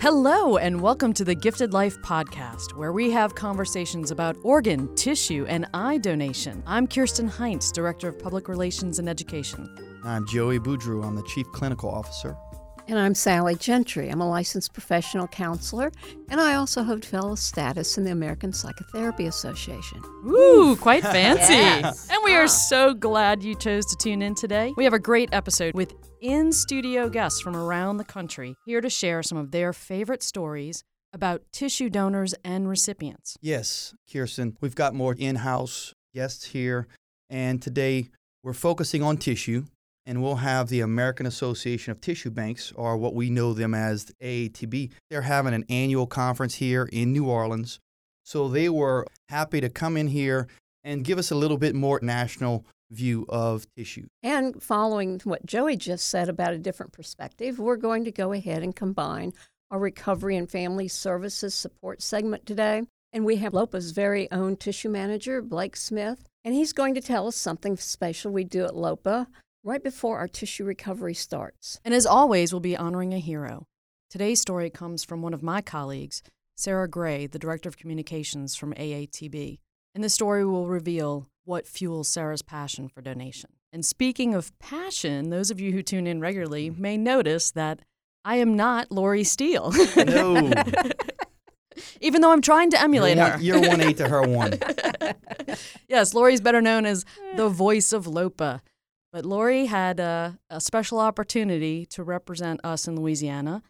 Hello, and welcome to the Gifted Life podcast, where we have conversations about organ, tissue, and eye donation. I'm Kirsten Heintz, Director of Public Relations and Education. I'm Joey Boudreau. I'm the Chief Clinical Officer. And I'm Sally Gentry. I'm a licensed professional counselor, and I also hold fellow status in the American Psychotherapy Association. Ooh, quite fancy. Yes. And we are so glad you chose to tune in today. We have a great episode with in studio guests from around the country here to share some of their favorite stories about tissue donors and recipients. Yes, Kirsten, we've got more in house guests here, and today we're focusing on tissue. And we'll have the American Association of Tissue Banks, or what we know them as AATB. They're having an annual conference here in New Orleans. So they were happy to come in here and give us a little bit more national view of tissue. And following what Joey just said about a different perspective, we're going to go ahead and combine our recovery and family services support segment today. And we have LOPA's very own tissue manager, Blake Smith, and he's going to tell us something special we do at LOPA right before our tissue recovery starts. And as always, we'll be honoring a hero. Today's story comes from one of my colleagues, Sarah Gray, the Director of Communications from AATB. And the story will reveal what fuels Sarah's passion for donation. And speaking of passion, those of you who tune in regularly hmm. may notice that I am not Lori Steele. No. Even though I'm trying to emulate you're her. one, you're one eight to her one. yes, Lori's better known as eh. the voice of LOPA. But Lori had a, a special opportunity to represent us in Louisiana.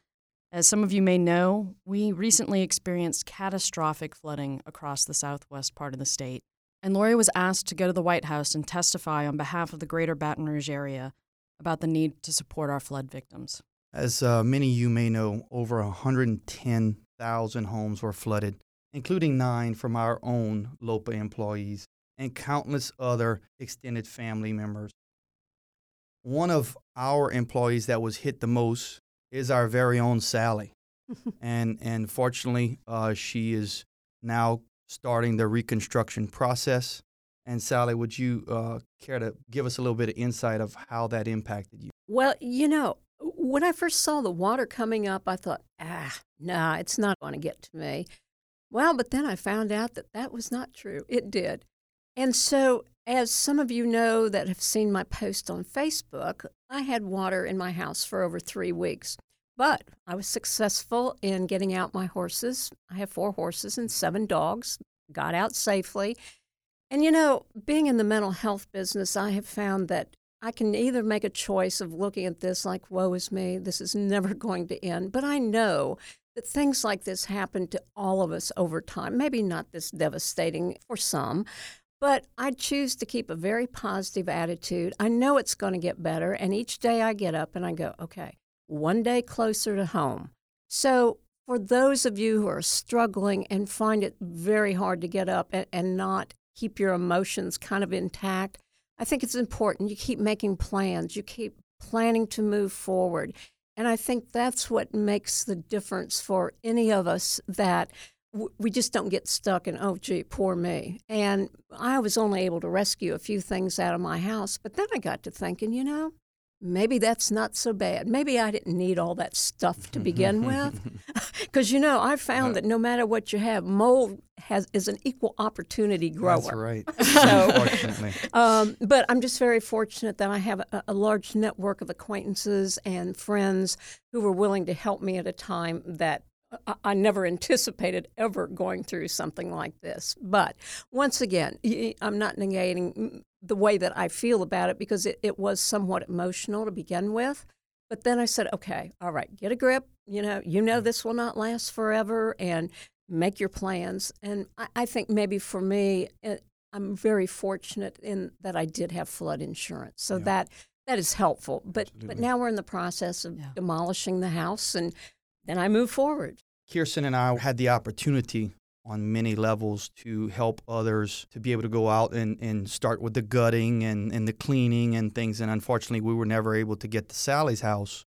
As some of you may know, we recently experienced catastrophic flooding across the southwest part of the state. And Lori was asked to go to the White House and testify on behalf of the greater Baton Rouge area about the need to support our flood victims. As uh, many of you may know, over 110,000 homes were flooded, including nine from our own LOPA employees and countless other extended family members. One of our employees that was hit the most is our very own Sally. and, and fortunately, uh, she is now starting the reconstruction process. And Sally, would you uh, care to give us a little bit of insight of how that impacted you? Well, you know, when I first saw the water coming up, I thought, ah, nah, it's not going to get to me. Well, but then I found out that that was not true. It did. And so, as some of you know that have seen my post on Facebook, I had water in my house for over three weeks. But I was successful in getting out my horses. I have four horses and seven dogs, got out safely. And you know, being in the mental health business, I have found that I can either make a choice of looking at this like, woe is me, this is never going to end. But I know that things like this happen to all of us over time. Maybe not this devastating for some, but I choose to keep a very positive attitude. I know it's going to get better. And each day I get up and I go, okay, one day closer to home. So, for those of you who are struggling and find it very hard to get up and, and not keep your emotions kind of intact, I think it's important you keep making plans, you keep planning to move forward. And I think that's what makes the difference for any of us that we just don't get stuck in, oh, gee, poor me. And I was only able to rescue a few things out of my house, but then I got to thinking, you know, maybe that's not so bad. Maybe I didn't need all that stuff to begin with. Because, you know, I found that no matter what you have, mold has is an equal opportunity grower. That's right. So- Unfortunately. Um, but I'm just very fortunate that I have a, a large network of acquaintances and friends who were willing to help me at a time that I, never anticipated ever going through something like this. But once again, I'm not negating the way that I feel about it because it, it was somewhat emotional to begin with. But then I said, okay, all right, get a grip. You know, you know this will not last forever, and make your plans. And I, I think maybe for me, it, I'm very fortunate in that I did have flood insurance, so Yeah. that that is helpful. But but now we're in the process of Yeah. demolishing the house, and then I move forward. Kirsten and I had the opportunity on many levels to help others to be able to go out and, and start with the gutting and, and the cleaning and things. And unfortunately, we were never able to get to Sally's house.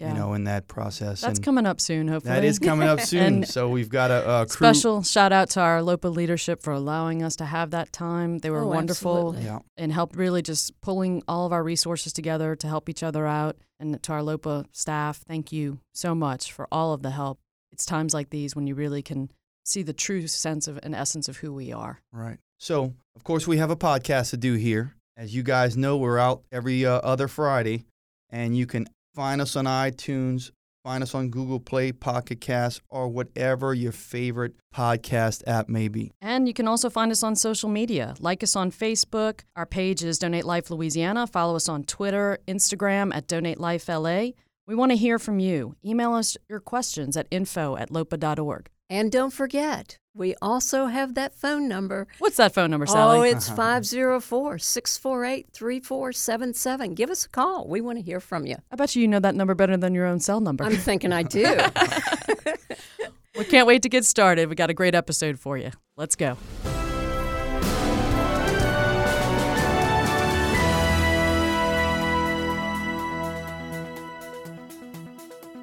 Yeah. you know, in that process. That's and coming up soon, hopefully. that is coming up soon. So we've got a, a crew. Special shout out to our LOPA leadership for allowing us to have that time. They were Oh, wonderful. Yeah. and helped really just pulling all of our resources together to help each other out. And to our LOPA staff, thank you so much for all of the help. It's times like these when you really can see the true sense of and essence of who we are. Right. So, of course, we have a podcast to do here. As you guys know, we're out every uh, other Friday, and you can find us on iTunes, find us on Google Play, Pocket Cast, or whatever your favorite podcast app may be. And you can also find us on social media. Like us on Facebook. Our page is Donate Life Louisiana. Follow us on Twitter, Instagram at Donate Life LA. We want to hear from you. Email us your questions at info at lopa.org. And don't forget, we also have that phone number. What's that phone number, Sally? Oh, it's uh-huh. 504 648 3477. Give us a call. We want to hear from you. I bet you you know that number better than your own cell number. I'm thinking I do. we can't wait to get started. We got a great episode for you. Let's go.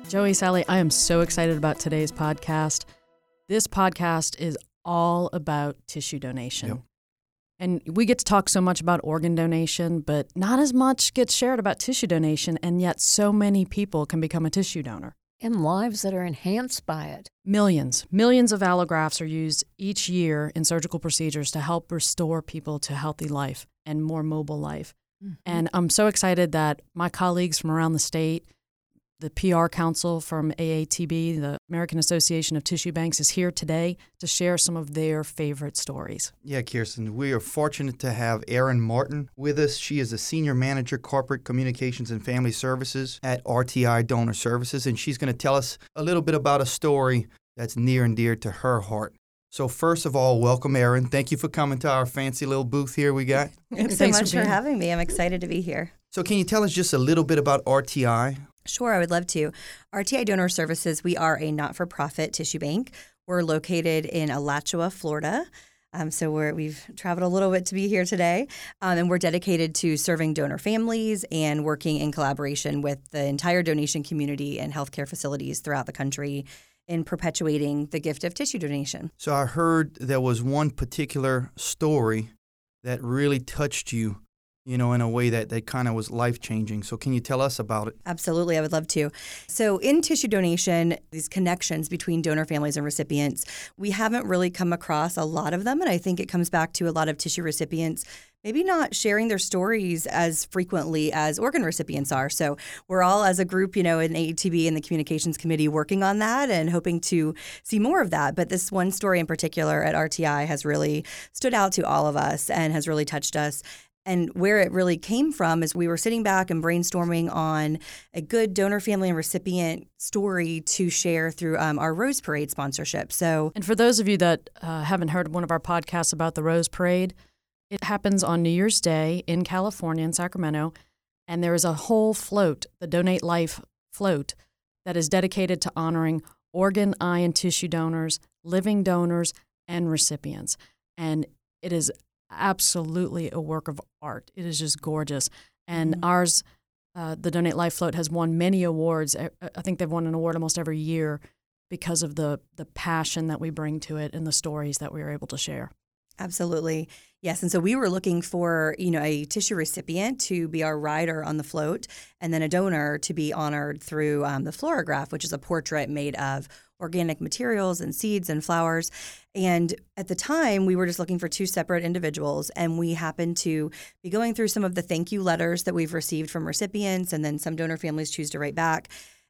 Joey, Sally, I am so excited about today's podcast. This podcast is all about tissue donation. Yep. And we get to talk so much about organ donation, but not as much gets shared about tissue donation, and yet so many people can become a tissue donor. and lives that are enhanced by it. Millions, millions of allografts are used each year in surgical procedures to help restore people to healthy life and more mobile life. Mm-hmm. And I'm so excited that my colleagues from around the state, the PR Council from AATB, the American Association of Tissue Banks, is here today to share some of their favorite stories. Yeah, Kirsten, we are fortunate to have Erin Morton with us. She is a senior manager, corporate communications and family services at RTI Donor Services, and she's going to tell us a little bit about a story that's near and dear to her heart. So, first of all, welcome, Erin. Thank you for coming to our fancy little booth here we got. Thanks so Thanks for much for having me. I'm excited to be here. So, can you tell us just a little bit about RTI? Sure, I would love to. RTI Donor Services, we are a not for profit tissue bank. We're located in Alachua, Florida. Um, so we're, we've traveled a little bit to be here today. Um, and we're dedicated to serving donor families and working in collaboration with the entire donation community and healthcare facilities throughout the country in perpetuating the gift of tissue donation. So, I heard there was one particular story that really touched you, you know, in a way that, that kind of was life changing. So, can you tell us about it? Absolutely, I would love to. So, in tissue donation, these connections between donor families and recipients, we haven't really come across a lot of them. And I think it comes back to a lot of tissue recipients maybe not sharing their stories as frequently as organ recipients are. So, we're all as a group, you know, in AATB and the communications committee working on that and hoping to see more of that. But this one story in particular at RTI has really stood out to all of us and has really touched us. And where it really came from is we were sitting back and brainstorming on a good donor family and recipient story to share through um, our Rose Parade sponsorship. So, And for those of you that uh, haven't heard one of our podcasts about the Rose Parade, it happens on New Year's Day in California, in Sacramento. And there is a whole float, the Donate Life float, that is dedicated to honoring organ, eye, and tissue donors, living donors, and recipients. And it is absolutely a work of art. It is just gorgeous. And ours, uh, the Donate Life float, has won many awards. I, I think they've won an award almost every year because of the the passion that we bring to it and the stories that we are able to share. Absolutely. Yes. And so we were looking for, you know, a tissue recipient to be our rider on the float and then a donor to be honored through um, the Floragraph, which is a portrait made of organic materials and seeds and flowers. And at the time, we were just looking for two separate individuals. And we happened to be going through some of the thank you letters that we've received from recipients. And then some donor families choose to write back.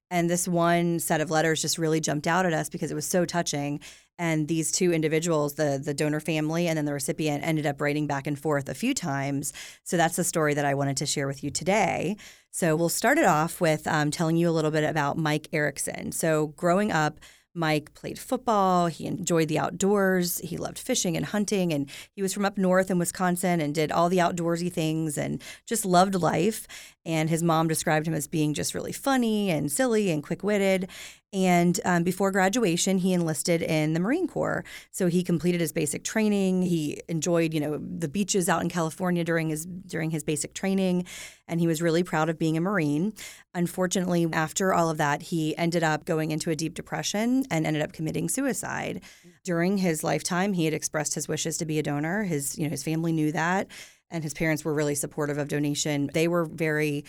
And this one set of letters just really jumped out at us because it was so touching. And these two individuals, the the donor family and then the recipient, ended up writing back and forth a few times. So that's the story that I wanted to share with you today. So we'll start it off with um, telling you a little bit about Mike Erickson. So growing up, Mike played football. He enjoyed the outdoors. He loved fishing and hunting. And he was from up north in Wisconsin and did all the outdoorsy things and just loved life. And his mom described him as being just really funny and silly and quick witted. And um, before graduation, he enlisted in the Marine Corps. So he completed his basic training. He enjoyed, you know, the beaches out in California during his during his basic training, and he was really proud of being a Marine. Unfortunately, after all of that, he ended up going into a deep depression and ended up committing suicide. During his lifetime, he had expressed his wishes to be a donor. His, you know, his family knew that, and his parents were really supportive of donation. They were very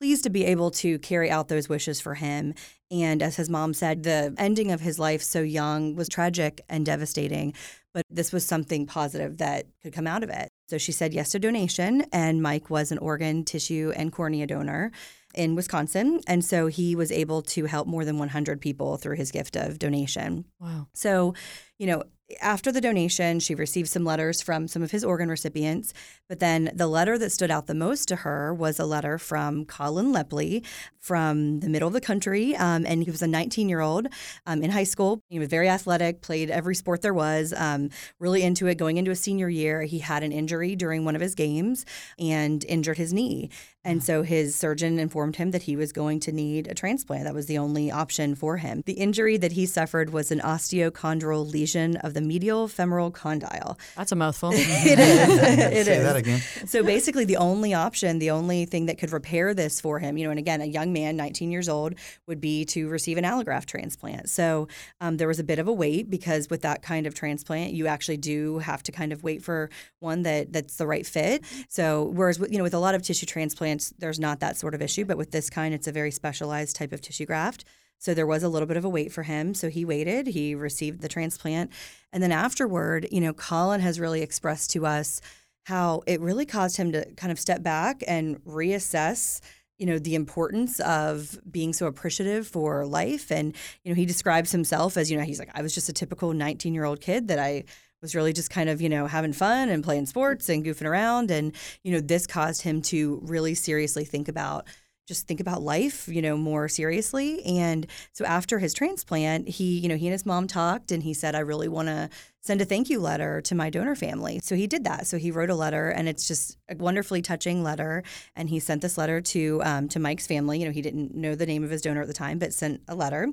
pleased to be able to carry out those wishes for him. And as his mom said, the ending of his life so young was tragic and devastating, but this was something positive that could come out of it. So she said yes to donation, and Mike was an organ, tissue, and cornea donor in Wisconsin. And so he was able to help more than 100 people through his gift of donation. Wow. So, you know, after the donation, she received some letters from some of his organ recipients. But then the letter that stood out the most to her was a letter from Colin Lepley from the middle of the country. Um, and he was a 19 year old um, in high school. He was very athletic, played every sport there was, um, really into it. Going into a senior year, he had an injury during one of his games and injured his knee. And so his surgeon informed him that he was going to need a transplant. That was the only option for him. The injury that he suffered was an osteochondral lesion of the medial femoral condyle. That's a mouthful. it is. It Say is. that again. So basically, the only option, the only thing that could repair this for him, you know, and again, a young man, 19 years old, would be to receive an allograft transplant. So um, there was a bit of a wait because with that kind of transplant, you actually do have to kind of wait for one that that's the right fit. So whereas you know with a lot of tissue transplants, there's not that sort of issue, but with this kind, it's a very specialized type of tissue graft. So there was a little bit of a wait for him. So he waited, he received the transplant. And then afterward, you know, Colin has really expressed to us how it really caused him to kind of step back and reassess you know the importance of being so appreciative for life and you know he describes himself as you know he's like i was just a typical 19 year old kid that i was really just kind of you know having fun and playing sports and goofing around and you know this caused him to really seriously think about just think about life, you know, more seriously. And so after his transplant, he, you know, he and his mom talked and he said, I really want to send a thank you letter to my donor family. So he did that. So he wrote a letter and it's just a wonderfully touching letter. And he sent this letter to um, to Mike's family. You know, he didn't know the name of his donor at the time, but sent a letter.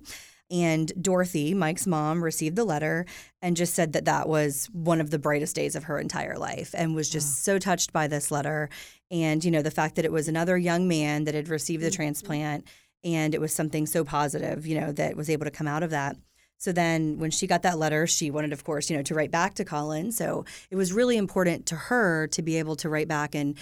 And Dorothy, Mike's mom, received the letter and just said that that was one of the brightest days of her entire life and was just so touched by this letter. And, you know, the fact that it was another young man that had received the mm-hmm. transplant and it was something so positive, you know, that was able to come out of that. So then when she got that letter, she wanted, of course, you know, to write back to Colin. So it was really important to her to be able to write back and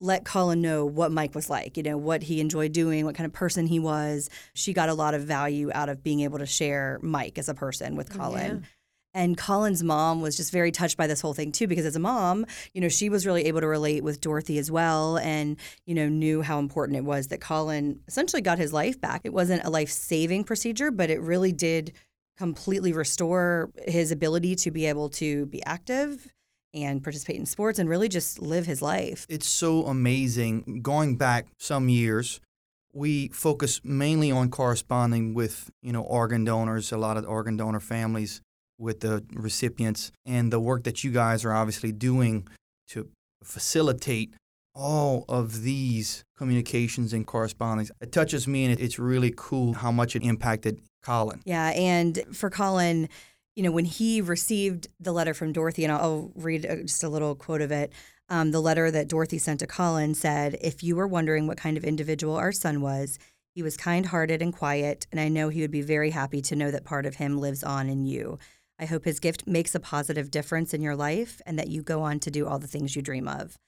let Colin know what Mike was like, you know, what he enjoyed doing, what kind of person he was. She got a lot of value out of being able to share Mike as a person with oh, Colin. And Colin's mom was just very touched by this whole thing too, because as a mom, you know, she was really able to relate with Dorothy as well and, you know, knew how important it was that Colin essentially got his life back. It wasn't a life saving procedure, but it really did completely restore his ability to be able to be active and participate in sports and really just live his life. It's so amazing. Going back some years, we focus mainly on corresponding with, you know, organ donors, a lot of organ donor families with the recipients and the work that you guys are obviously doing to facilitate all of these communications and correspondence. It touches me and it's really cool how much it impacted Colin. Yeah, and for Colin, you know, when he received the letter from Dorothy, and I'll, I'll read uh, just a little quote of it. Um, the letter that Dorothy sent to Colin said, If you were wondering what kind of individual our son was, he was kind hearted and quiet, and I know he would be very happy to know that part of him lives on in you. I hope his gift makes a positive difference in your life and that you go on to do all the things you dream of.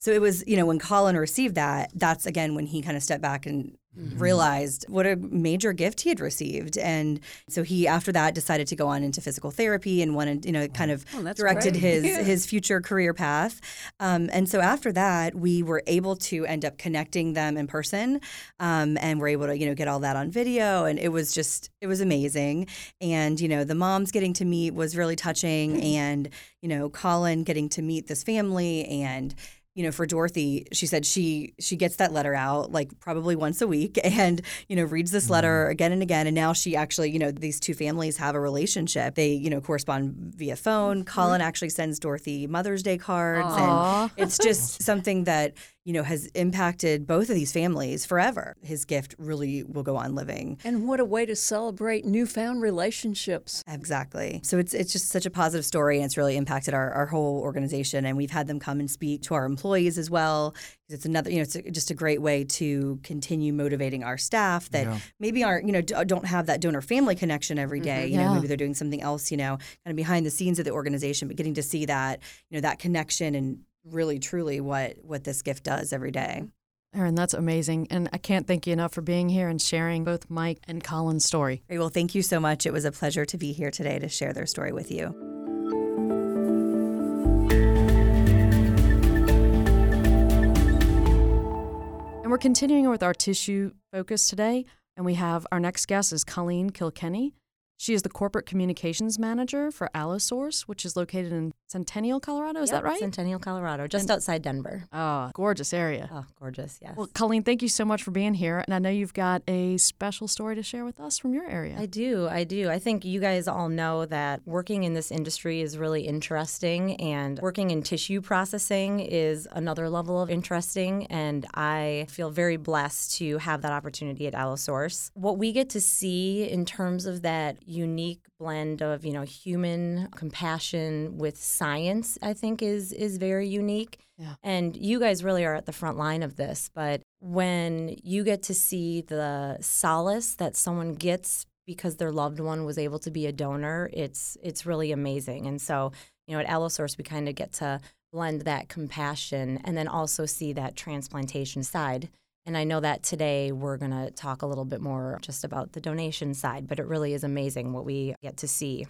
So it was, you know, when Colin received that, that's again when he kind of stepped back and realized what a major gift he had received. And so he, after that, decided to go on into physical therapy and wanted, you know, kind of Oh, directed great. his Yeah. his future career path. Um, and so after that, we were able to end up connecting them in person, um, and we're able to, you know, get all that on video. And it was just, it was amazing. And you know, the moms getting to meet was really touching, and you know, Colin getting to meet this family and you know, for Dorothy, she said she she gets that letter out like probably once a week and, you know, reads this letter Mm-hmm. again and again. And now she actually, you know, these two families have a relationship. They, you know, correspond via phone. Colin actually sends Dorothy Mother's Day cards. Aw. And it's just something that, you know, has impacted both of these families forever. His gift really will go on living. And what a way to celebrate newfound relationships. Exactly. So it's it's just such a positive story, and it's really impacted our, our whole organization. And we've had them come and speak to our employees as well. It's another, you know, it's a, just a great way to continue motivating our staff that Yeah. maybe aren't, you know, don't have that donor family connection every mm-hmm. day. You know, Yeah. maybe they're doing something else, you know, kind of behind the scenes of the organization, but getting to see that, you know, that connection and really truly what what this gift does every day. Erin, that's amazing. And I can't thank you enough for being here and sharing both Mike and Colin's story. Well, thank you so much. It was a pleasure to be here today to share their story with you. And we're continuing with our tissue focus today. And we have our next guest is Colleen Kilkenny. She is the corporate communications manager for Allosource, which is located in Centennial, Colorado. Is Yep, that right? Centennial, Colorado, just And- outside Denver. Oh, gorgeous area. Oh, gorgeous, yes. Well, Colleen, thank you so much for being here. And I know you've got a special story to share with us from your area. I do, I do. I think you guys all know that working in this industry is really interesting, and working in tissue processing is another level of interesting. And I feel very blessed to have that opportunity at Allosource. What we get to see in terms of that unique blend of you know human compassion with science, I think is is very unique. Yeah. And you guys really are at the front line of this. But when you get to see the solace that someone gets because their loved one was able to be a donor, it's it's really amazing. And so, you know, at Allosource, we kind of get to blend that compassion and then also see that transplantation side. And I know that today we're going to talk a little bit more just about the donation side, but it really is amazing what we get to see.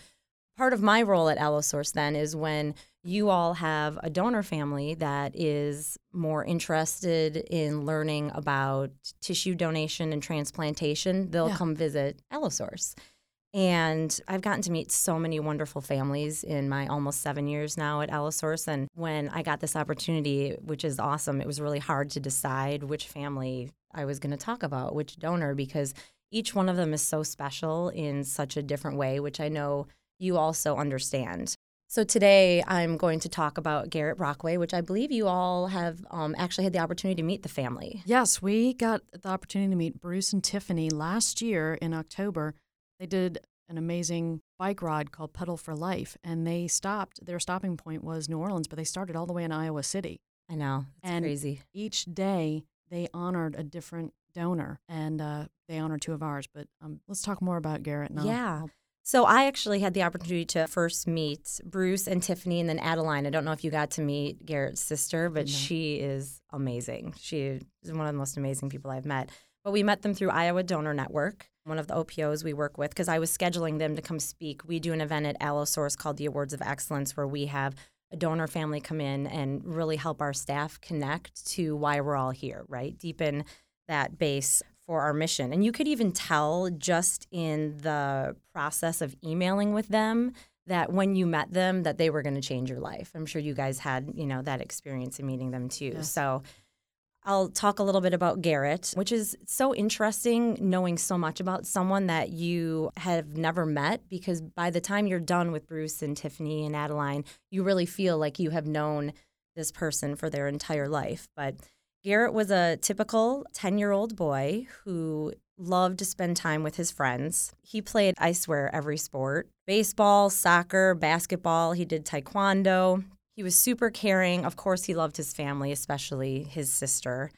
Part of my role at Allosource then is when you all have a donor family that is more interested in learning about tissue donation and transplantation, they'll Yeah. come visit Allosource. And I've gotten to meet so many wonderful families in my almost seven years now at Allosource. And when I got this opportunity, which is awesome, it was really hard to decide which family I was going to talk about, which donor, because each one of them is so special in such a different way, which I know you also understand. So today I'm going to talk about Garrett Brockway, which I believe you all have um, actually had the opportunity to meet the family. Yes, we got the opportunity to meet Bruce and Tiffany last year in October. They did an amazing bike ride called Pedal for Life, and they stopped. Their stopping point was New Orleans, but they started all the way in Iowa City. I know, it's And crazy. Each day, they honored a different donor, and uh, they honored two of ours. But um, let's talk more about Garrett now. Yeah. So I actually had the opportunity to first meet Bruce and Tiffany and then Adeline. I don't know if you got to meet Garrett's sister, but No. she is amazing. She is one of the most amazing people I've met. But we met them through Iowa Donor Network, one of the OPOs we work with, because I was scheduling them to come speak. We do an event at Allosource called the Awards of Excellence where we have a donor family come in and really help our staff connect to why we're all here, right? Deepen that base for our mission. And you could even tell just in the process of emailing with them that when you met them that they were going to change your life. I'm sure you guys had, you know, that experience in meeting them too. Yes. So I'll talk a little bit about Garrett, which is so interesting knowing so much about someone that you have never met because by the time you're done with Bruce and Tiffany and Adeline, you really feel like you have known this person for their entire life. But Garrett was a typical 10 year old boy who loved to spend time with his friends. He played, I swear, every sport baseball, soccer, basketball. He did taekwondo. He was super caring. Of course, he loved his family, especially his sister.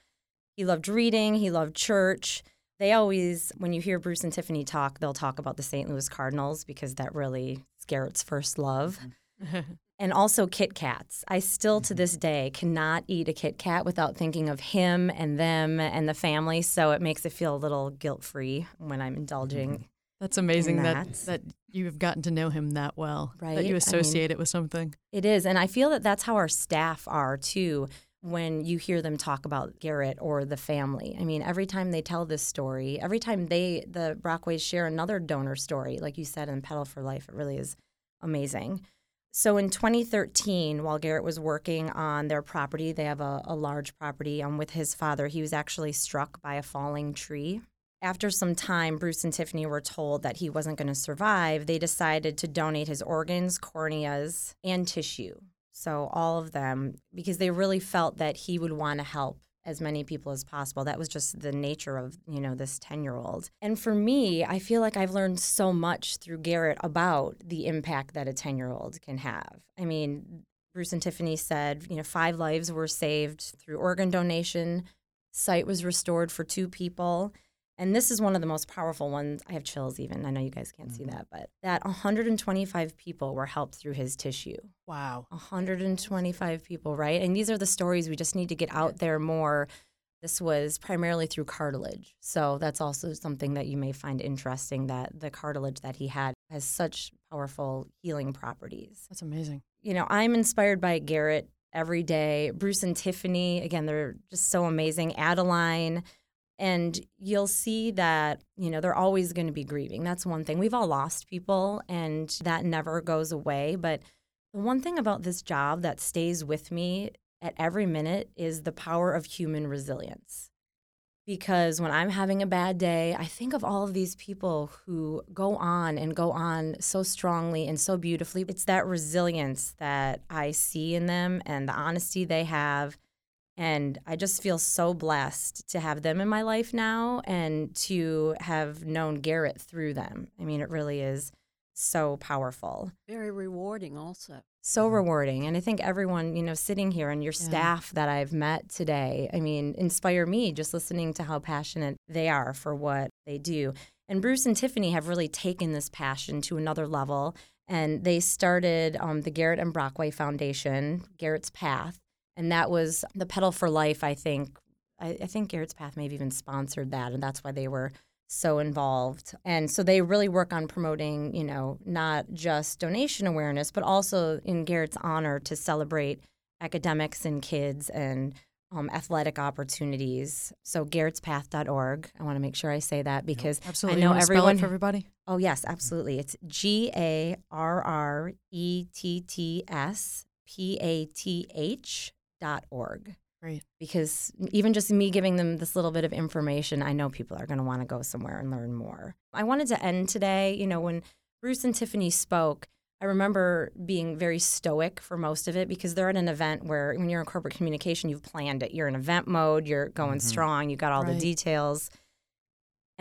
He loved reading, he loved church. They always, when you hear Bruce and Tiffany talk, they'll talk about the St. Louis Cardinals because that really is Garrett's first love mm-hmm. and also Kit Kats. I still to mm-hmm. this day cannot eat a Kit Kat without thinking of him and them and the family. So it makes it feel a little guilt free when I'm indulging. Mm-hmm. That's amazing that, that. that you've gotten to know him that well. That Right? I you mean- associate it with something. It is. And I feel that that's how our staff are too when you hear them talk about Garrett or the family. I mean, every time they tell this story, every time they, the Brockways, share another donor story, like you said in Pedal for Life, it really is amazing. So in 2013, while Garrett was working on their property, they have a, a large property um, with his father. He was actually struck by a falling tree. After some time, Bruce and Tiffany were told that he wasn't going to survive. They decided to donate his organs, corneas, and tissue. So all of them, because they really felt that he would want to help as many people as possible. That was just the nature of, you know, this 10-year-old. And for me, I feel like I've learned so much through Garrett about the impact that a 10-year-old can have. I mean, Bruce and Tiffany said, you know, five lives were saved through organ donation. Sight was restored for two people. And this is one of the most powerful ones. I have chills even. I know you guys can't see mm-hmm. that, but that 125 people were helped through his tissue. Wow. 125 people, right? And these are the stories we just need to get out there more. This was primarily through cartilage. So that's also something that you may find interesting that the cartilage that he had has such powerful healing properties. That's amazing. You know, I'm inspired by Garrett every day. Bruce and Tiffany, again, they're just so amazing. Adeline, and you'll see that you know they're always going to be grieving. That's one thing. We've all lost people and that never goes away but the one thing about this job that stays with me at every minute is the power of human resilience. Because when i'm having a bad day i think of all of these people who go on and go on so strongly and so beautifully. It's that resilience that i see in them and the honesty they have and I just feel so blessed to have them in my life now and to have known Garrett through them. I mean, it really is so powerful. Very rewarding, also. So rewarding. And I think everyone, you know, sitting here and your Yeah. staff that I've met today, I mean, inspire me just listening to how passionate they are for what they do. And Bruce and Tiffany have really taken this passion to another level. And they started um, the Garrett and Brockway Foundation, Garrett's Path. And that was the Pedal for Life, I think. I, I think Garrett's Path may have even sponsored that. And that's why they were so involved. And so they really work on promoting, you know, not just donation awareness, but also in Garrett's honor to celebrate academics and kids and um, athletic opportunities. So garrettspath.org. I want to make sure I say that because Absolutely. I know You wanna spell it everyone for everybody. Oh, yes, absolutely. It's G A R R E T T S P A T H org. Great. Because even just me giving them this little bit of information, I know people are going to want to go somewhere and learn more. I wanted to end today, you know, when Bruce and Tiffany spoke, I remember being very stoic for most of it because they're at an event where when you're in corporate communication, you've planned it. You're in event mode, you're going Mhm. strong, you got all the details.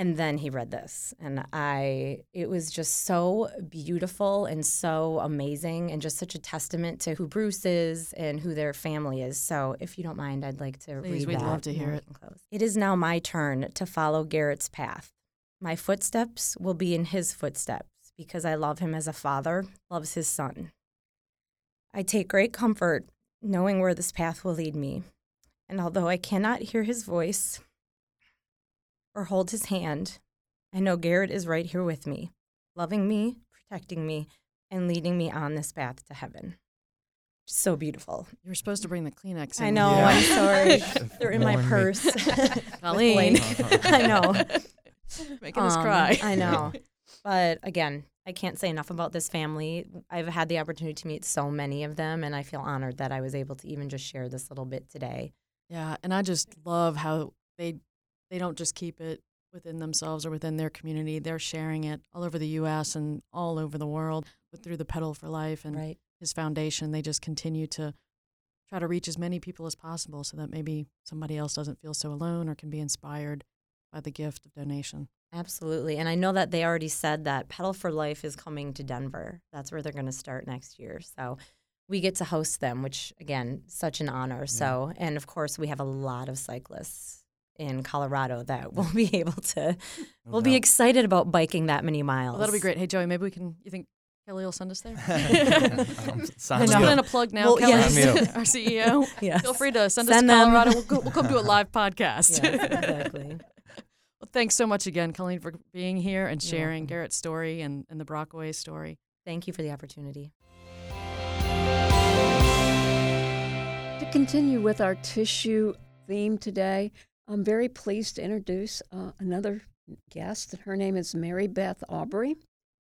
And then he read this, and I, it was just so beautiful and so amazing, and just such a testament to who Bruce is and who their family is. So, if you don't mind, I'd like to read. Please, read we'd that. love to hear it. It is now my turn to follow Garrett's path. My footsteps will be in his footsteps because I love him as a father loves his son. I take great comfort knowing where this path will lead me. And although I cannot hear his voice or hold his hand, I know Garrett is right here with me, loving me, protecting me, and leading me on this path to heaven. So beautiful. You were supposed to bring the Kleenex. In I know, Yeah. I'm sorry. They're in my purse. Colleen. I know. Making us Um, cry. I know. But again, I can't say enough about this family. I've had the opportunity to meet so many of them, and I feel honored that I was able to even just share this little bit today. Yeah, and I just love how they they don't just keep it within themselves or within their community. They're sharing it all over the U.S. and all over the world with, through the Pedal for Life and Right. his foundation. They just continue to try to reach as many people as possible so that maybe somebody else doesn't feel so alone or can be inspired by the gift of donation. Absolutely. And I know that they already said that Pedal for Life is coming to Denver. That's where they're going to start next year. So we get to host them, which again, such an honor. So, and of course, we have a lot of cyclists in Colorado that we'll be able to, we'll be excited about biking that many miles. Well, that'll be great. Hey, Joey, maybe we can. You think Kelly will send us there? Um, sign Let's me put in a plug now. Well, Kelly, yes. Sign me up. our CEO. Yes. Feel free to send, Send us to them. Colorado. We'll, go, we'll come do a live podcast. Yes, exactly. well, thanks so much again, Colleen, for being here and sharing welcome. Garrett's story and, and the Brockway story. Thank you for the opportunity. To continue with our tissue theme today, I'm very pleased to introduce uh, another guest. Her name is Mary Beth Aubry.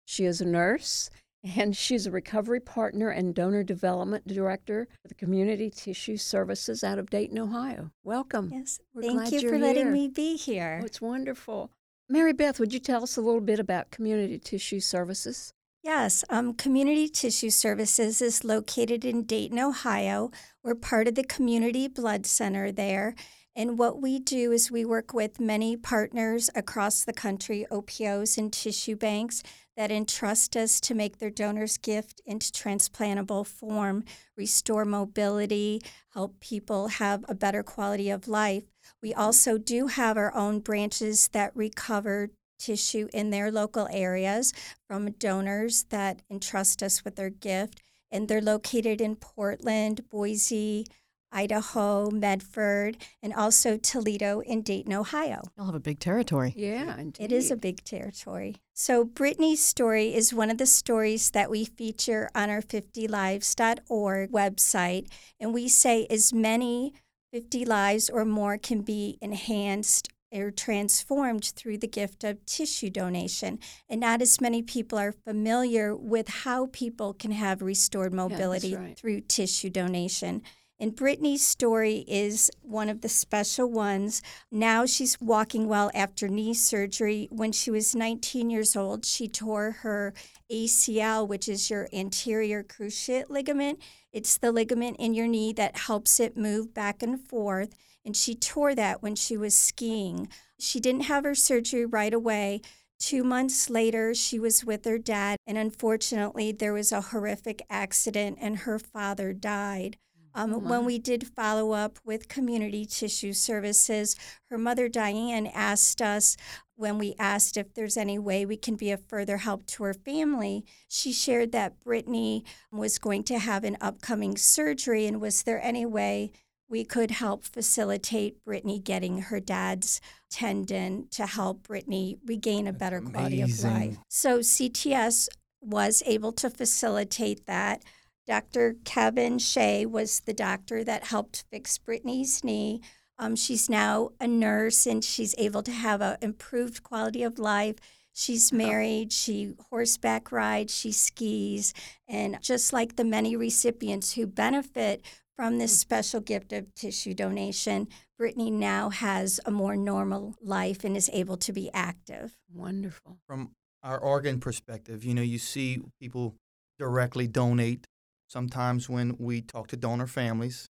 She is a nurse And she's a recovery partner and donor development director for the Community Tissue Services out of Dayton, Ohio. Welcome. Yes. We're Thank you for letting me be here. Oh, it's wonderful. Mary Beth, would you tell us a little bit about Community Tissue Services? Yes, um, Community Tissue Services is located in Dayton, Ohio. We're part of the Community Blood Center there. And what we do is we work with many partners across the country, OPOs and tissue banks, that entrust us to make their donors' gift into transplantable form, restore mobility, help people have a better quality of life. We also do have our own branches that recover tissue in their local areas from donors that entrust us with their gift. And they're located in Portland, Boise, Idaho, Medford, and also Toledo in Dayton, Ohio. You'll have a big territory. Yeah, indeed. It is a big territory. So, Brittany's story is one of the stories that we feature on our 50lives.org website. And we say as many 50 lives or more can be enhanced or transformed through the gift of tissue donation. And not as many people are familiar with how people can have restored mobility right. through tissue donation. And Brittany's story is one of the special ones. Now she's walking well after knee surgery. When she was 19 years old, she tore her ACL, which is your anterior cruciate ligament. It's the ligament in your knee that helps it move back and forth. And she tore that when she was skiing. She didn't have her surgery right away. Two months later, she was with her dad, and unfortunately, there was a horrific accident, and her father died. Um, Oh, when we did follow up with Community Tissue Services, her mother Diane asked us when we asked if there's any way we can be of further help to her family. She shared that Brittany was going to have an upcoming surgery, and was there any way we could help facilitate Brittany getting her dad's tendon to help Brittany regain a better quality of life? So CTS was able to facilitate that. Dr. Kevin Shea was the doctor that helped fix Brittany's knee. Um, she's now a nurse and she's able to have an improved quality of life. She's married, she horseback rides, she skis, and just like the many recipients who benefit from this special gift of tissue donation, Brittany now has a more normal life and is able to be active. Wonderful. From our organ perspective, you know, you see people directly donate. Sometimes when we talk to donor families,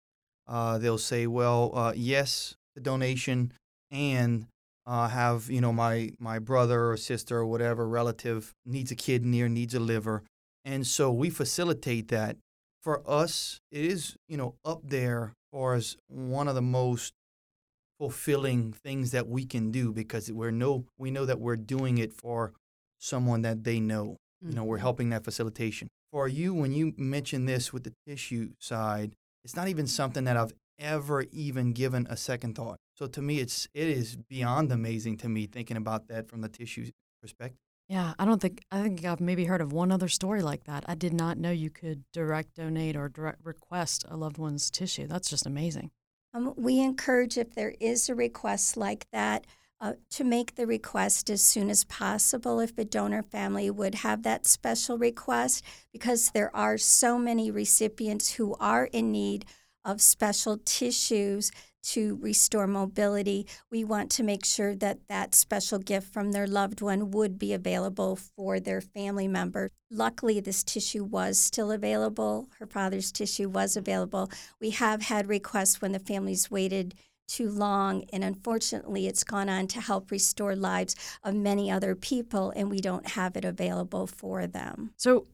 uh, they'll say, "Well, uh, yes, the donation, and uh, have you know my my brother or sister or whatever relative needs a kidney or needs a liver," and so we facilitate that. For us, it is you know up there for as one of the most fulfilling things that we can do because we're no we know that we're doing it for someone that they know. You know, we're Mhm. helping that facilitation. For you, when you mention this with the tissue side, it's not even something that I've ever even given a second thought. So to me, it's it is beyond amazing to me thinking about that from the tissue perspective. Yeah, I don't think I think I've maybe heard of one other story like that. I did not know you could direct donate or direct request a loved one's tissue. That's just amazing. Um, we encourage if there is a request like that uh, to make the request as soon as possible if a donor family would have that special request because there are so many recipients who are in need of special tissues to restore mobility. We want to make sure that that special gift from their loved one would be available for their family member. Luckily, this tissue was still available. Her father's tissue was available. We have had requests when the families waited too long, and unfortunately, it's gone on to help restore lives of many other people, and we don't have it available for them. So,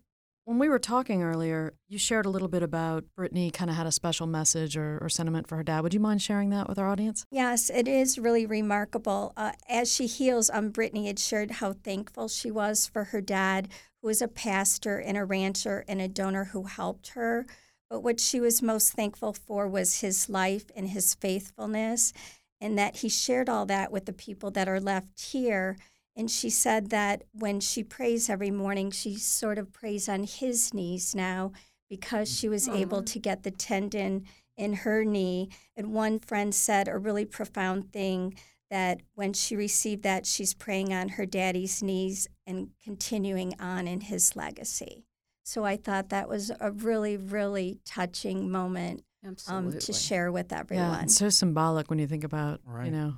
when we were talking earlier, you shared a little bit about Brittany kind of had a special message or, or sentiment for her dad. Would you mind sharing that with our audience? Yes, it is really remarkable. Uh, as she heals, um, Brittany had shared how thankful she was for her dad, who was a pastor and a rancher and a donor who helped her. But what she was most thankful for was his life and his faithfulness, and that he shared all that with the people that are left here. And she said that when she prays every morning, she sort of prays on his knees now because she was able to get the tendon in her knee. And one friend said a really profound thing that when she received that, she's praying on her daddy's knees and continuing on in his legacy. So I thought that was a really, really touching moment um, to share with everyone. Yeah, everyone. it's so symbolic when you think about you know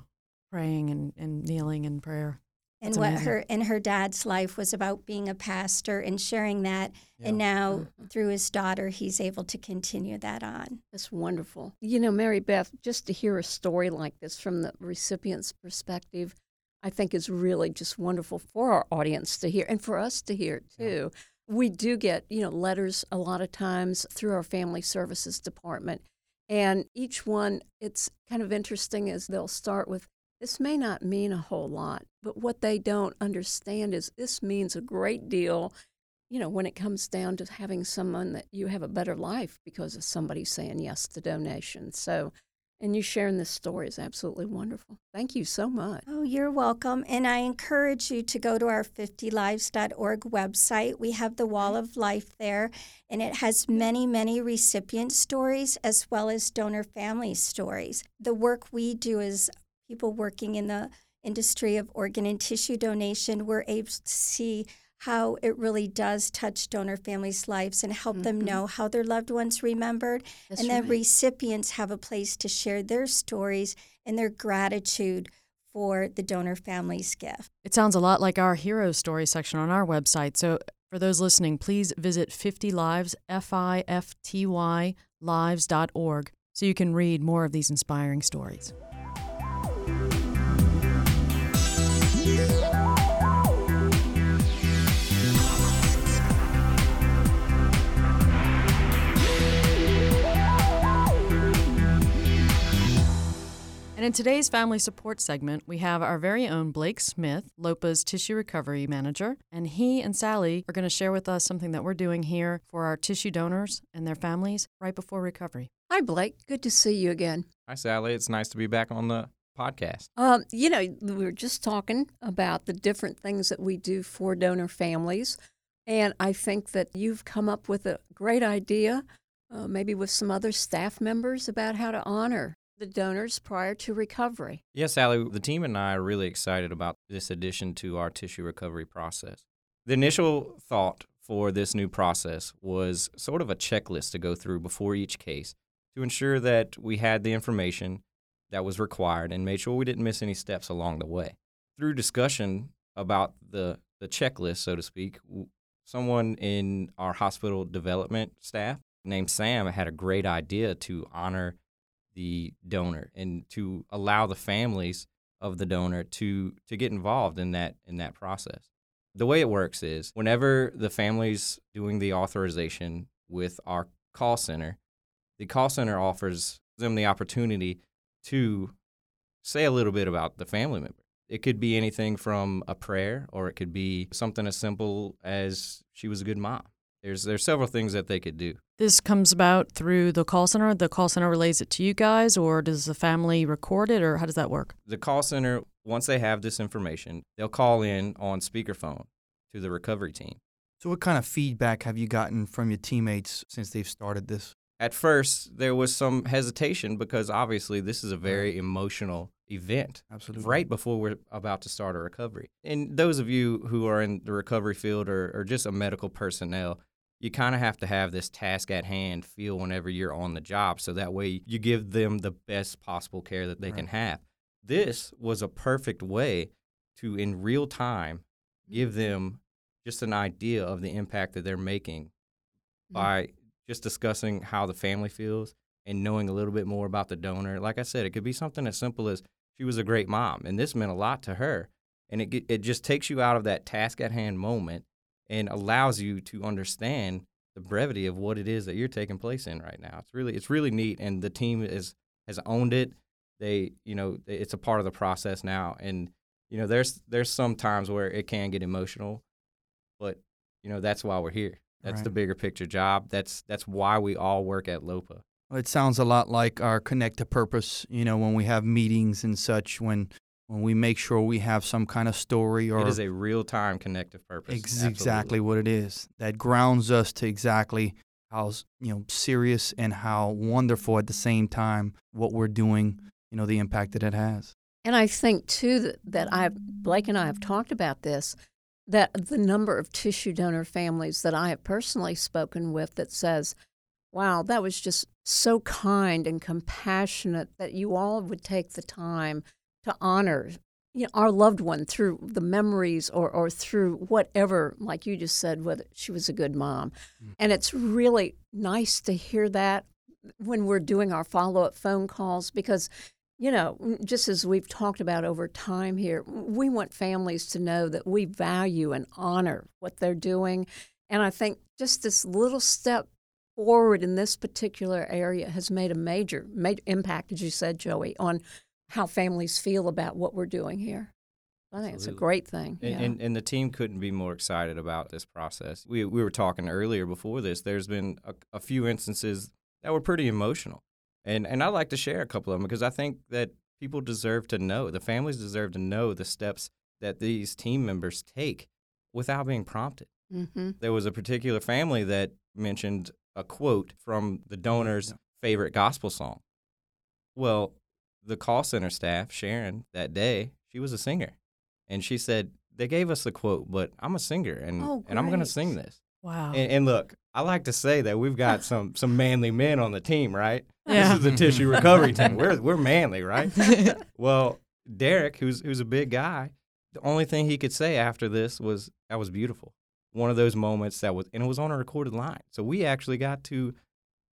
praying and, and kneeling in prayer. and what amazing. her and her dad's life was about being a pastor and sharing that. And now Mhm. through his daughter, he's able to continue that on. That's wonderful. You know, Mary Beth, just to hear a story like this from the recipient's perspective, I think is really just wonderful for our audience to hear and for us to hear too. We do get, you know, letters a lot of times through our family services department. And each one, it's kind of interesting as they'll start with, this may not mean a whole lot, but what they don't understand is this means a great deal you know, when it comes down to having someone that you have a better life because of somebody saying yes to donations. So, and you sharing this story is absolutely wonderful. Thank you so much. Oh, you're welcome. And I encourage you to go to our 50lives.org website. We have the Wall of Life there, and it has many, many recipient stories as well as donor family stories. The work we do is people working in the industry of organ and tissue donation. We're able to see how it really does touch donor families' lives and help them Mhm. know how their loved ones remembered That's and then right. recipients have a place to share their stories and their gratitude for the donor family's gift. It sounds a lot like our hero story section on our website. So for those listening, please visit 50 lives, F I F T Y lives.org so you can read more of these inspiring stories. And in today's family support segment, we have our very own Blake Smith, LOPA's tissue recovery manager, and he and Sally are going to share with us something that we're doing here for our tissue donors and their families right before recovery. Hi, Blake. Good to see you again. Hi, Sally. It's nice to be back on the podcast. Um, you know, we were just talking about the different things that we do for donor families. And I think that you've come up with a great idea, uh, maybe with some other staff members, about how to honor the donors prior to recovery. Yes, Sally, the team and I are really excited about this addition to our tissue recovery process. The initial thought for this new process was sort of a checklist to go through before each case to ensure that we had the information that was required and made sure we didn't miss any steps along the way. Through discussion about the, the checklist, so to speak, someone in our hospital development staff named Sam had a great idea to honor the donor and to allow the families of the donor to to get involved in that in that process. The way it works is whenever the family's doing the authorization with our call center, the call center offers them the opportunity to say a little bit about the family member. It could be anything from a prayer or it could be something as simple as she was a good mom. There's there's several things that they could do. This comes about through the call center. The call center relays it to you guys, or does the family record it, or how does that work? the call center, once they have this information, they'll call in on speakerphone to the recovery team. So, what kind of feedback have you gotten from your teammates since they've started this? At first, there was some hesitation because obviously this is a very emotional event Absolutely. right before we're about to start a recovery. And those of you who are in the recovery field or, or just a medical personnel, you kind of have to have this task at hand feel whenever you're on the job so that way you give them the best possible care that they can have. This was a perfect way to, in real time, give mm-hmm. them just an idea of the impact that they're making mm-hmm. by just discussing how the family feels and knowing a little bit more about the donor. Like I said, it could be something as simple as she was a great mom, and this meant a lot to her. And it it just takes you out of that task at hand moment and allows you to understand the brevity of what it is that you're taking place in right now. It's really it's really neat, and the team is has owned it. They you know it's a part of the process now, and you know there's there's some times where it can get emotional, but you know that's why we're here. That's the bigger picture job. That's that's why we all work at LOPA. It sounds a lot like our connect to purpose. You know, when we have meetings and such, when when we make sure we have some kind of story or it is a real time connective purpose. ex- exactly what it is that grounds us to exactly how you know serious and how wonderful at the same time what we're doing. You know, the impact that it has. And I think too that, that I Blake and I have talked about this. that the number of tissue donor families that I have personally spoken with that says, wow, that was just so kind and compassionate that you all would take the time to honor you know, our loved one through the memories or, or through whatever, like you just said, whether she was a good mom. Mm. And it's really nice to hear that when we're doing our follow up phone calls because, you know, just as we've talked about over time here, we want families to know that we value and honor what they're doing. And I think just this little step forward in this particular area has made a major, major impact, as you said, Joey, on how families feel about what we're doing here. I think Absolutely. it's a great thing. And, yeah. and, and, the team couldn't be more excited about this process. We, we were talking earlier before this. There's been a, a few instances that were pretty emotional. And, and I'd like to share a couple of them because I think that people deserve to know, the families deserve to know the steps that these team members take without being prompted. Mm-hmm. There was a particular family that mentioned a quote from the donor's favorite gospel song. Well, the call center staff, Sharon, that day, she was a singer. And she said, They gave us the quote, but I'm a singer and, oh, and I'm going to sing this. Wow. And, and, look, I like to say that we've got some some manly men on the team, right? Yeah. This is the tissue recovery team. We're, we're manly, right? well, Derek, who's, who's a big guy, the only thing he could say after this was, That was beautiful. One of those moments that was, and it was on a recorded line. So we actually got to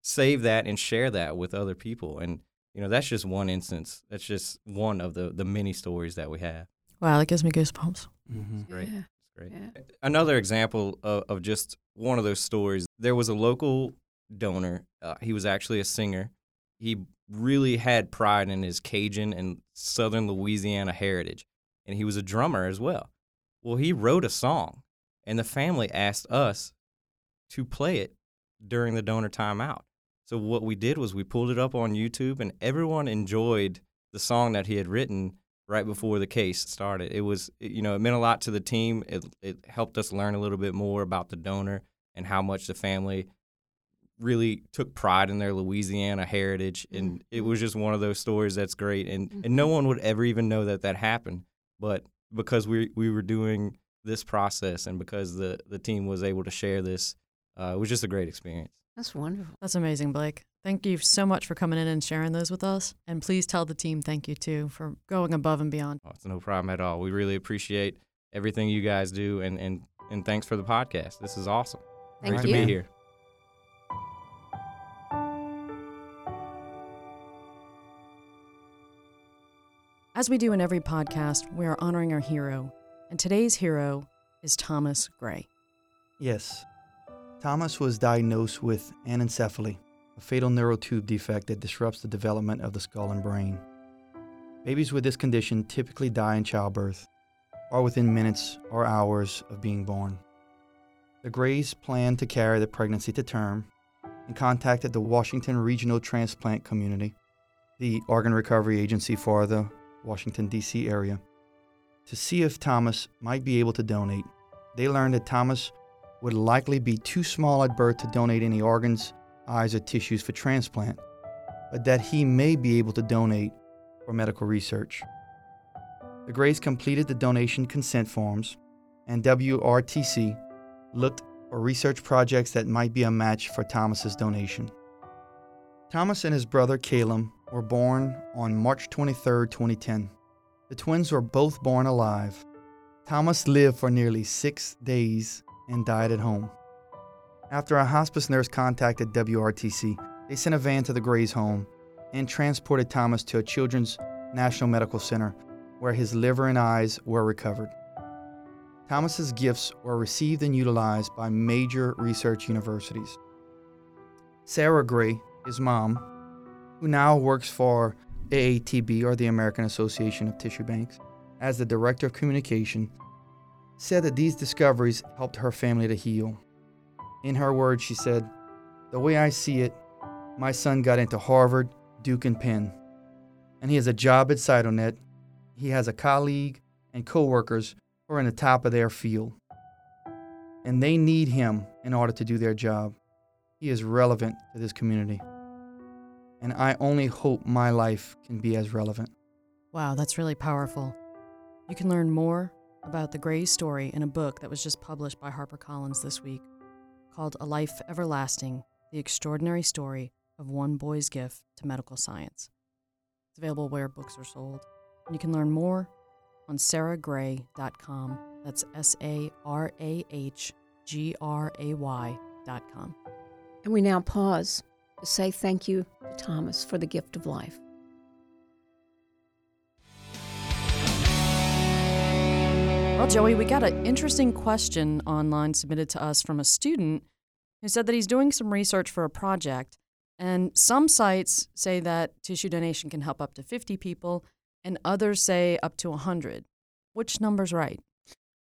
save that and share that with other people. And you know, that's just one instance. That's just one of the the many stories that we have. Wow, that gives me goosebumps. Mm-hmm. Great. Yeah. Great. Yeah. Another example of, of, just one of those stories. There was a local donor. Uh, he was actually a singer. He really had pride in his Cajun and Southern Louisiana heritage, and he was a drummer as well. Well, he wrote a song, and the family asked us to play it during the donor timeout. So what we did was we pulled it up on YouTube, and everyone enjoyed the song that he had written right before the case started. It was, you know, it meant a lot to the team. It it helped us learn a little bit more about the donor and how much the family really took pride in their Louisiana heritage, and mm-hmm. it was just one of those stories that's great. And mm-hmm. and no one would ever even know that that happened, but because we we were doing this process and because the the team was able to share this, uh, it was just a great experience. That's wonderful. That's amazing, Blake. Thank you so much for coming in and sharing those with us. And please tell the team thank you too for going above and beyond. Oh, it's no problem at all. We really appreciate everything you guys do and, and, and thanks for the podcast. This is awesome. Thank Great you. to be here. As we do in every podcast, we are honoring our hero. And today's hero is Thomas Gray. Yes, Thomas was diagnosed with anencephaly, a fatal neural tube defect that disrupts the development of the skull and brain. Babies with this condition typically die in childbirth or within minutes or hours of being born. The Grays planned to carry the pregnancy to term and contacted the Washington Regional Transplant Community, the organ recovery agency for the Washington, D.C. area, to see if Thomas might be able to donate. They learned that Thomas would likely be too small at birth to donate any organs, eyes, or tissues for transplant, but that he may be able to donate for medical research. The Grays completed the donation consent forms, and WRTC looked for research projects that might be a match for Thomas's donation. Thomas and his brother Caleb were born on March 23, 2010. The twins were both born alive. Thomas lived for nearly six days and died at home. After a hospice nurse contacted WRTC, they sent a van to the Gray's home and transported Thomas to a Children's National Medical Center where his liver and eyes were recovered. Thomas's gifts were received and utilized by major research universities. Sarah Gray, his mom, who now works for AATB or the American Association of Tissue Banks as the Director of Communication, said that these discoveries helped her family to heal. In her words, she said, The way I see it, my son got into Harvard, Duke, and Penn, and he has a job at Cytonet. He has a colleague and coworkers who are in the top of their field, and they need him in order to do their job. He is relevant to this community, and I only hope my life can be as relevant. Wow, that's really powerful. You can learn more about the Gray's story in a book that was just published by HarperCollins this week called A Life Everlasting The Extraordinary Story of One Boy's Gift to Medical Science. It's available where books are sold. And you can learn more on sarahgray.com. That's S A R A H G R A Y.com. And we now pause to say thank you to Thomas for the gift of life. Well, Joey, we got an interesting question online submitted to us from a student who said that he's doing some research for a project. And some sites say that tissue donation can help up to 50 people, and others say up to 100. Which number's right?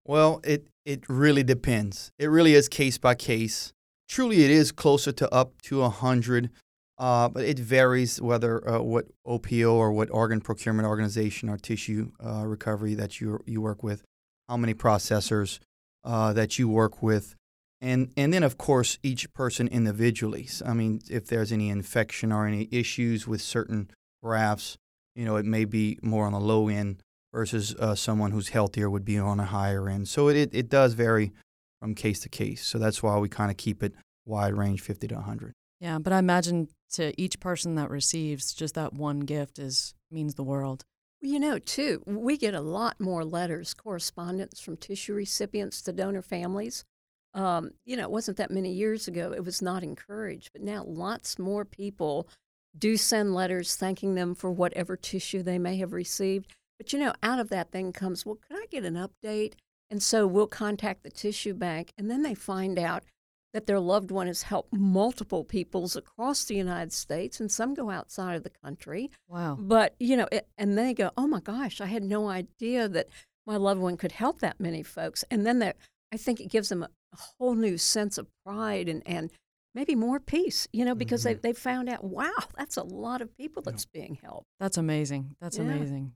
Well, it, it really depends. It really is case by case. Truly, it is closer to up to 100, uh, but it varies whether uh, what OPO or what organ procurement organization or tissue uh, recovery that you, you work with, how many processors uh, that you work with, and and then of course each person individually. I mean, if there's any infection or any issues with certain grafts, you know, it may be more on the low end versus uh, someone who's healthier would be on a higher end. So it, it, it does vary from case to case. So that's why we kind of keep it wide range, 50 to 100. Yeah, but I imagine to each person that receives just that one gift is means the world. You know, too, we get a lot more letters, correspondence from tissue recipients to donor families. Um, you know, it wasn't that many years ago. It was not encouraged, but now lots more people do send letters thanking them for whatever tissue they may have received. But you know, out of that thing comes, well, could I get an update? And so we'll contact the tissue bank, and then they find out that their loved one has helped multiple peoples across the United States, and some go outside of the country. Wow. But, you know, it, and they go, oh my gosh, I had no idea that my loved one could help that many folks. And then that, I think it gives them a, a whole new sense of pride and, and maybe more peace, you know, because Mhm. they, they found out, wow, that's a lot of people that's being helped. That's amazing. That's Yeah. amazing.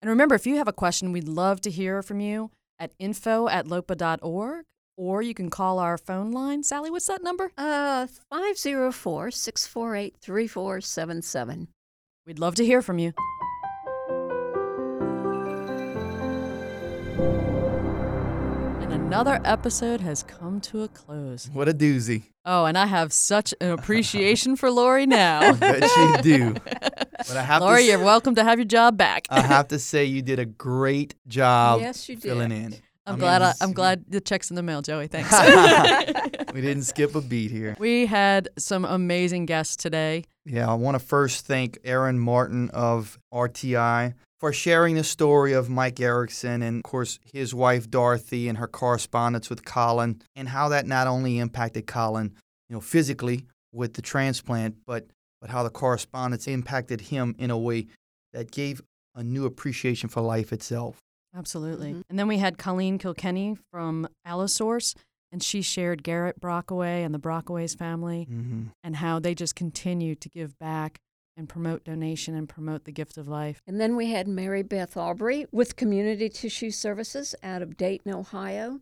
And remember, if you have a question, we'd love to hear from you at info at lopa.org, or you can call our phone line. Sally, what's that number? Uh, 504 648 3477. We'd love to hear from you. And another episode has come to a close. What a doozy. Oh, and I have such an appreciation for Lori now. Bet you do. But I have Lori, to, you're welcome to have your job back. I have to say you did a great job Yes, you did. filling in. I'm I glad. mean, I, I'm glad the check's in the mail, Joey. Thanks. we didn't skip a beat here. we had some amazing guests today. Yeah, I want to first thank Erin Morton of RTI for sharing the story of Mike Erickson and, of course, his wife Dorothy and her correspondence with Colin, and how that not only impacted Colin, you know, physically with the transplant, but but how the correspondence impacted him in a way that gave a new appreciation for life itself. Absolutely. Mhm. And then we had Colleen Kilkenny from Allosource, and she shared Garrett Brockaway and the Brockaways family Mm-hmm. and how they just continue to give back and promote donation and promote the gift of life. And then we had Mary Beth Aubry with Community Tissue Services out of Dayton, Ohio.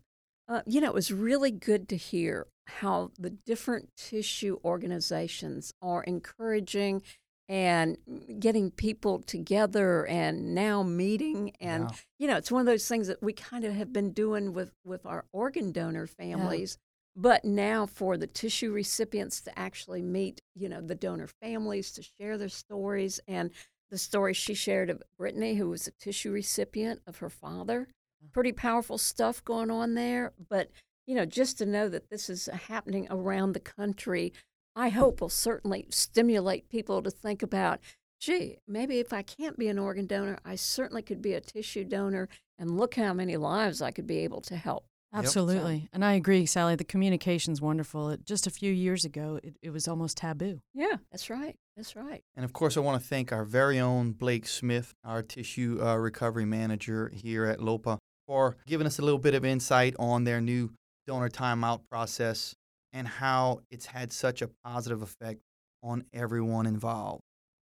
Uh, you know, it was really good to hear how the different tissue organizations are encouraging and getting people together and now meeting and Wow. you know it's one of those things that we kind of have been doing with with our organ donor families but now for the tissue recipients to actually meet you know the donor families to share their stories and the story she shared of Brittany, who was a tissue recipient of her father. Uh. Pretty powerful stuff going on there. But, you know, just to know that this is happening around the country, I hope will certainly stimulate people to think about, gee, maybe if I can't be an organ donor, I certainly could be a tissue donor. And look how many lives I could be able to help. Yep. Absolutely. And I agree, Sally. The communication's wonderful. It, just a few years ago, it, it was almost taboo. Yeah, that's right. That's right. And of course, I want to thank our very own Blake Smith, our tissue uh, recovery manager here at LOPA, for giving us a little bit of insight on their new donor timeout process and how it's had such a positive effect on everyone involved.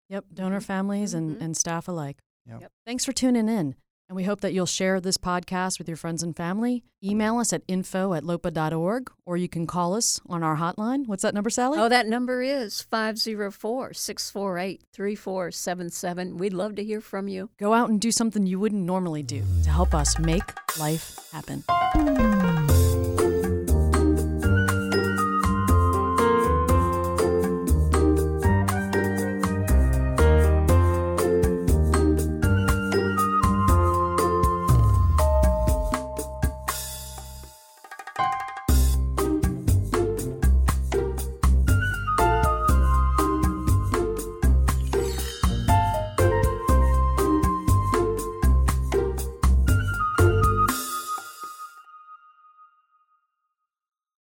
Yep, donor families and, Mhm. and staff alike. Yep. Yep. Thanks for tuning in. And we hope that you'll share this podcast with your friends and family. Email us at info at lopa.org, or you can call us on our hotline. What's that number, Sally? Oh, that number is 504 648 3477. We'd love to hear from you. Go out and do something you wouldn't normally do to help us make life happen.